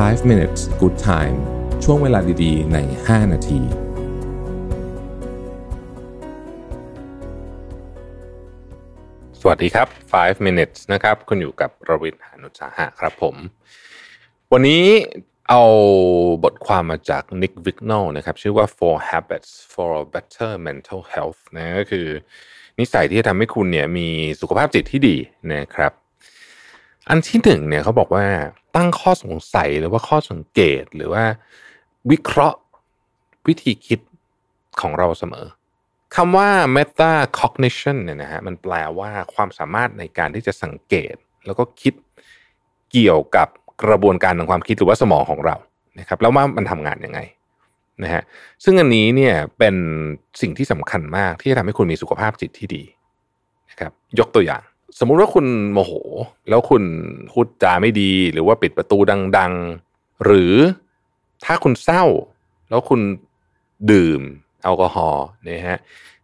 5 minutes good time ช่วงเวลาดีๆ ใน 5 นาที สวัสดีครับ 5 minutes นะครับ คุณอยู่กับรวิทย์หานุสาหะครับผม วันนี้เอาบทความมาจาก Nick Vignall นะครับ ชื่อว่า Four Habits for a Better Mental Health นะก็คือ นิสัยที่จะทำให้คุณเนี่ยมีสุขภาพจิตที่ดีนะครับ อันที่หนึ่งเนี่ยเขาบอกว่า ตั้งข้อสงสัยหรือว่าข้อสังเกตหรือว่าวิเคราะห์วิธีคิดของเราเสมอคำว่า meta cognition เนี่ยนะฮะมันแปลว่าความสามารถในการที่จะสังเกต แล้วก็คิดเกี่ยวกับกระบวนการทางความคิดหรือว่าสมองของเรานะครับแล้วว่ามันทำงานยังไงนะฮะซึ่งอันนี้เนี่ยเป็นสิ่งที่สำคัญมากที่จะทำให้คุณมีสุขภาพจิตที่ดีนะครับยกตัวอย่าง สมมุติว่าคุณโมโห แล้วคุณพูดจาไม่ดี หรือว่าปิดประตูดัง ๆ หรือถ้าคุณเศร้า แล้วคุณดื่มแอลกอฮอล์นะฮะ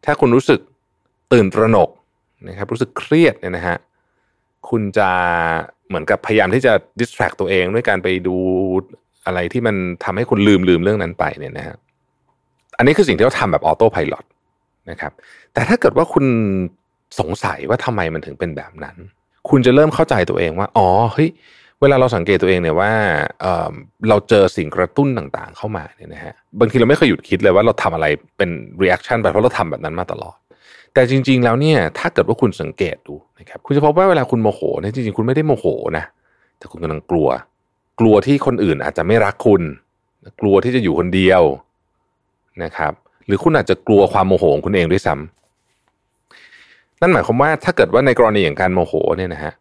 ถ้าคุณรู้สึกตื่นตระหนกนะครับรู้สึกเครียดเนี่ยนะฮะคุณจะเหมือนกับพยายามที่จะ distract ตัวเองด้วยการไปดูอะไรที่มันทำให้คุณลืมลืมเรื่องนั้นไปเนี่ยนะฮะอันนี้คือสิ่งที่เราทำแบบออโต้พายロนะครับแต่ถ้าเกิดว่าคุณ สงสัยว่าทำไมมันถึงเป็นแบบนั้น คุณจะเริ่มเข้าใจตัวเองว่า อ๋อเฮ้ยเวลาเราสังเกตตัวเองเนี่ยว่าเเราเจอสิ่งกระตุ้นต่างๆ เข้ามาเนี่ยนะฮะบางทีเราไม่เคยหยุดคิดเลยว่าเราทำอะไรเป็น reaction ไปเพราะเราทำแบบนั้นมาตลอด แต่จริง ๆ แล้วเนี่ยถ้าเกิดว่าคุณสังเกตดูนะครับคุณจะพบว่าเวลาคุณโมโหเนี่ยจริงๆคุณไม่ได้โมโหนะแต่คุณกำลังกลัว กลัวที่คนอื่นอาจจะไม่รักคุณ กลัวที่จะอยู่คนเดียวนะครับ หรือคุณอาจจะกลัวความโมโหของคุณเองด้วยซ้ำ นั่นหมายความว่าถ้าเกิดว่าในกรณีอย่างการโมโหเนี่ยนะฮะ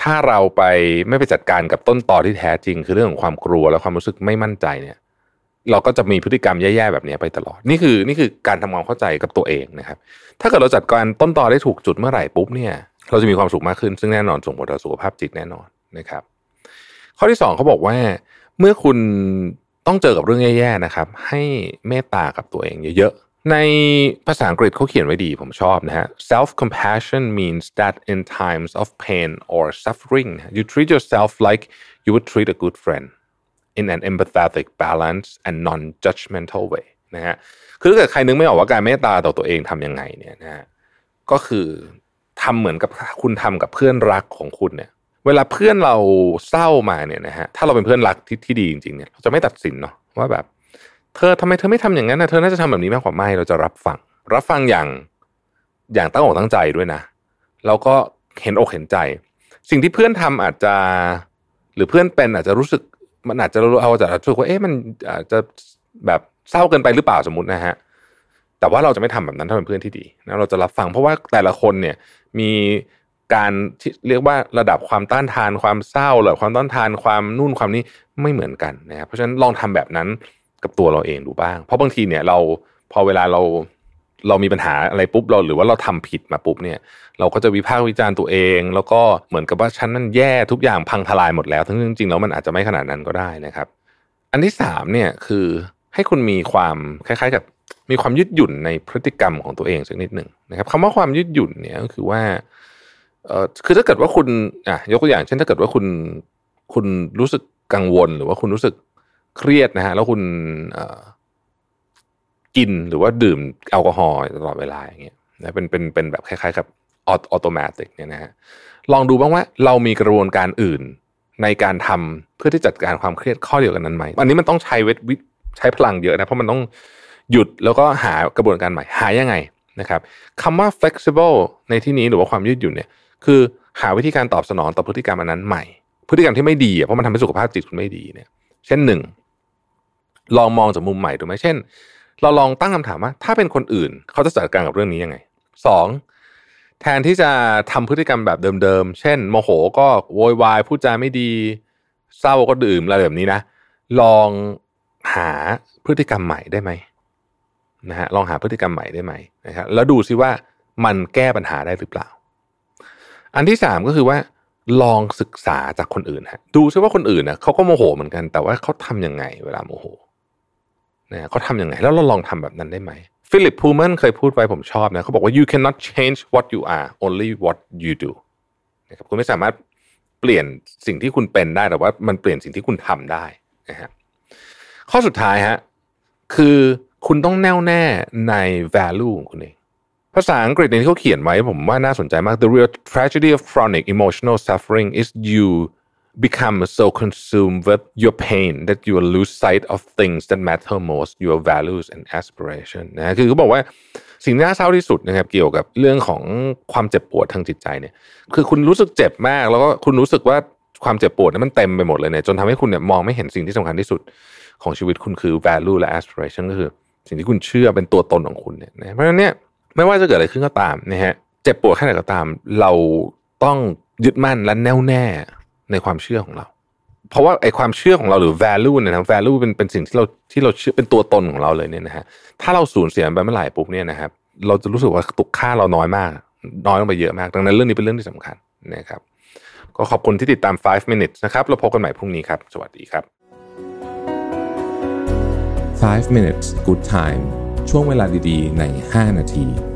ถ้าเราไปไม่ไปจัดการกับต้นตอที่แท้จริง คือเรื่องของความกลัวและความรู้สึกไม่มั่นใจเนี่ย เราก็จะมีพฤติกรรมแย่ๆแบบนี้ไปตลอด นี่คือนี่คือการทำความเข้าใจกับตัวเองนะครับ ถ้าเกิดเราจัดการต้นตอได้ถูกจุดเมื่อไหร่ปุ๊บเนี่ย เราจะมีความสุขมากขึ้น ซึ่งแน่นอนส่งผลต่อสุขภาพจิตแน่นอนนะครับ ข้อที่สองเขาบอกว่า เมื่อคุณต้องเจอกับเรื่องแย่ๆนะครับ ให้เมตตากับตัวเองเยอะ ในภาษาอังกฤษเขาเขียนไว้ดีผมชอบนะฮะ self compassion means that in times of pain or suffering you treat yourself like you would treat a good friend in an empathetic balance and non judgmental way นะฮะ คือถ้าเกิดใครนึกไม่ออกว่าการเมตตาต่อตัวเองทำยังไงเนี่ยนะฮะ ก็คือทำเหมือนกับคุณทำกับเพื่อนรักของคุณเนี่ย เวลาเพื่อนเราเศร้ามาเนี่ยนะฮะ ถ้าเราเป็นเพื่อนรักที่ที่ดีจริงๆเนี่ย เราจะไม่ตัดสินเนาะว่าแบบ เธอทำไมเธอไม่ทำอย่างนั้นนะเธอน่าจะทำแบบนี้มากกว่าไม่เราจะรับฟัง รับฟังอย่างอย่างตั้งอกตั้งใจด้วยนะแล้วก็เห็นอกเห็นใจ สิ่งที่เพื่อนทำอาจจะ หรือเพื่อนเป็นอาจจะรู้สึก มันอาจจะเราเอาจะรู้สึกว่าเอ๊ะมันอาจจะแบบเศร้าเกินไปหรือเปล่าสมมตินะฮะแต่ว่าเราจะไม่ทำแบบนั้นถ้าเป็นเพื่อนที่ดีนะเราจะรับฟังเพราะว่าแต่ละคนเนี่ยมีการที่เรียกว่าระดับความต้านทานความเศร้าหรือความต้านทานความนู่นความนี้ไม่เหมือนกันนะครับเพราะฉะนั้นลองทำแบบนั้น กับตัวเราเองดูบ้าง เพราะบางทีเนี่ยเราพอเวลาเราเรามีปัญหาอะไรปุ๊บเราหรือว่าเราทำผิดมาปุ๊บเนี่ย เราก็จะวิพากษ์วิจารณ์ตัวเอง แล้วก็เหมือนกับว่าฉันนั้นแย่ทุกอย่างพังทลายหมดแล้ว ทั้งจริงๆแล้วมันอาจจะไม่ขนาดนั้นก็ได้นะครับ อันที่สามเนี่ยคือให้คุณมีความคล้ายๆกับมีความยืดหยุ่นในพฤติกรรมของตัวเองสักนิดหนึ่งนะครับคำว่าความยืดหยุ่นเนี่ยก็คือว่าเอ่อคือถ้าเกิดว่าคุณอะยกตัวอย่างเช่นถ้าเกิดว่าคุณคุณรู้สึกกังวล หรือว่าคุณรู้สึก เครียดนะฮะแล้วคุณกินหรือว่าดื่มแอลกอฮอล์ตลอดเวลาอย่างเงี้ยนะเป็นเป็นเป็นแบบคล้ายๆกับออโตเมติกเนี่ยนะฮะลองดูบ้างว่าเรามีกระบวนการอื่นในการทำเพื่อที่จัดการความเครียดข้อเดียวกันนั้นไหมอันนี้มันต้องใช้เวทวิใช้พลังเยอะนะเพราะมันต้องหยุดแล้วก็หากระบวนการใหม่หายังไงนะครับคำว่า flexible ในที่นี้หรือว่าความยืดหยุ่นเนี่ยคือหาวิธีการตอบสนองต่อพฤติกรรมอันนั้นใหม่ พฤติกรรมที่ไม่ดีเพราะมันทำให้สุขภาพจิตคุณไม่ดีเนี่ย เช่นหนึ่ง ลองมองจากมุมใหม่ถูกไหมเช่น เราลองตั้งคำถามว่า ถ้าเป็นคนอื่น เขาจะจัดการกับเรื่องนี้ยังไงสองแทนที่จะทำพฤติกรรมแบบเดิมๆ เช่น โมโหก็โวยวายพูดจาไม่ดี เศร้าก็ดื่มอะไรแบบนี้นะ ลองหาพฤติกรรมใหม่ได้ไหมนะฮะลองหาพฤติกรรมใหม่ได้ไหมนะครับแล้วดูซิว่ามันแก้ปัญหาได้หรือเปล่า อันที่สามก็คือว่า ลองศึกษาจากคนอื่นฮะดูซิว่าคนอื่นนะเขาก็โมโหเหมือนกัน แต่ว่าเขาทํำยังไงเวลาโมโห นะเขาทำยังไง แล้วเราลองทำแบบนั้นได้ไหมฟิลิปพูแมนเคยพูดไว้ผมชอบนะเขาบอกว่า you cannot change what you are only what you do นะครับคุณไม่สามารถเปลี่ยนสิ่งที่คุณเป็นได้แต่ว่า มันเปลี่ยนสิ่งที่คุณทำได้นะฮะข้อสุดท้ายฮะคือคุณต้องแน่วแน่ใน value ของคุณเองภาษาอังกฤษที่เขาเขียนไว้ผมว่าน่าสนใจมาก the real tragedy of chronic emotional suffering is you become so consumed with your pain that you lose sight of things that matter most your values and aspiration นะคือเขาบอกว่าสิ่งที่น่าเศร้าที่สุดนะครับเกี่ยวกับเรื่องของความเจ็บปวดทางจิตใจเนี่ยคือคุณรู้สึกเจ็บมาก แล้วก็คุณรู้สึกว่าความเจ็บปวดนั้นมันเต็มไปหมดเลยเนี่ยจนทำให้คุณเนี่ยมองไม่เห็นสิ่งที่สำคัญที่สุดของชีวิตคุณคือ value และ aspiration ก็คือ สิ่งที่คุณเชื่อเป็นตัวตนของคุณเนี่ยเพราะฉะนั้นเนี่ยไม่ว่าจะเกิดอะไรขึ้นก็ตามนะฮะเจ็บปวดแค่ไหนก็ตาม เราต้องยึดมั่นและแน่วแน่ ในความเชื่อของเรา เพราะว่าไอความเชื่อของเราหรือ value เนี่ยนะ value เป็นเป็นสิ่งที่เราที่เราเชื่อเป็นตัวตนของเราเลยเนี่ยนะฮะถ้าเราสูญเสียไปเมื่อไหร่ปุ๊บเนี่ยนะครับเราจะรู้สึกว่าตุกค่าเราน้อยมาก น้อยลงไปเยอะมาก ดังนั้นเรื่องนี้เป็นเรื่องที่สำคัญนะครับก็ขอบคุณที่ติดตาม 5 minutes นะครับ เราพบกันใหม่พรุ่งนี้ครับ สวัสดีครับ 5 minutes good time ช่วงเวลาดีๆ ใน 5 นาที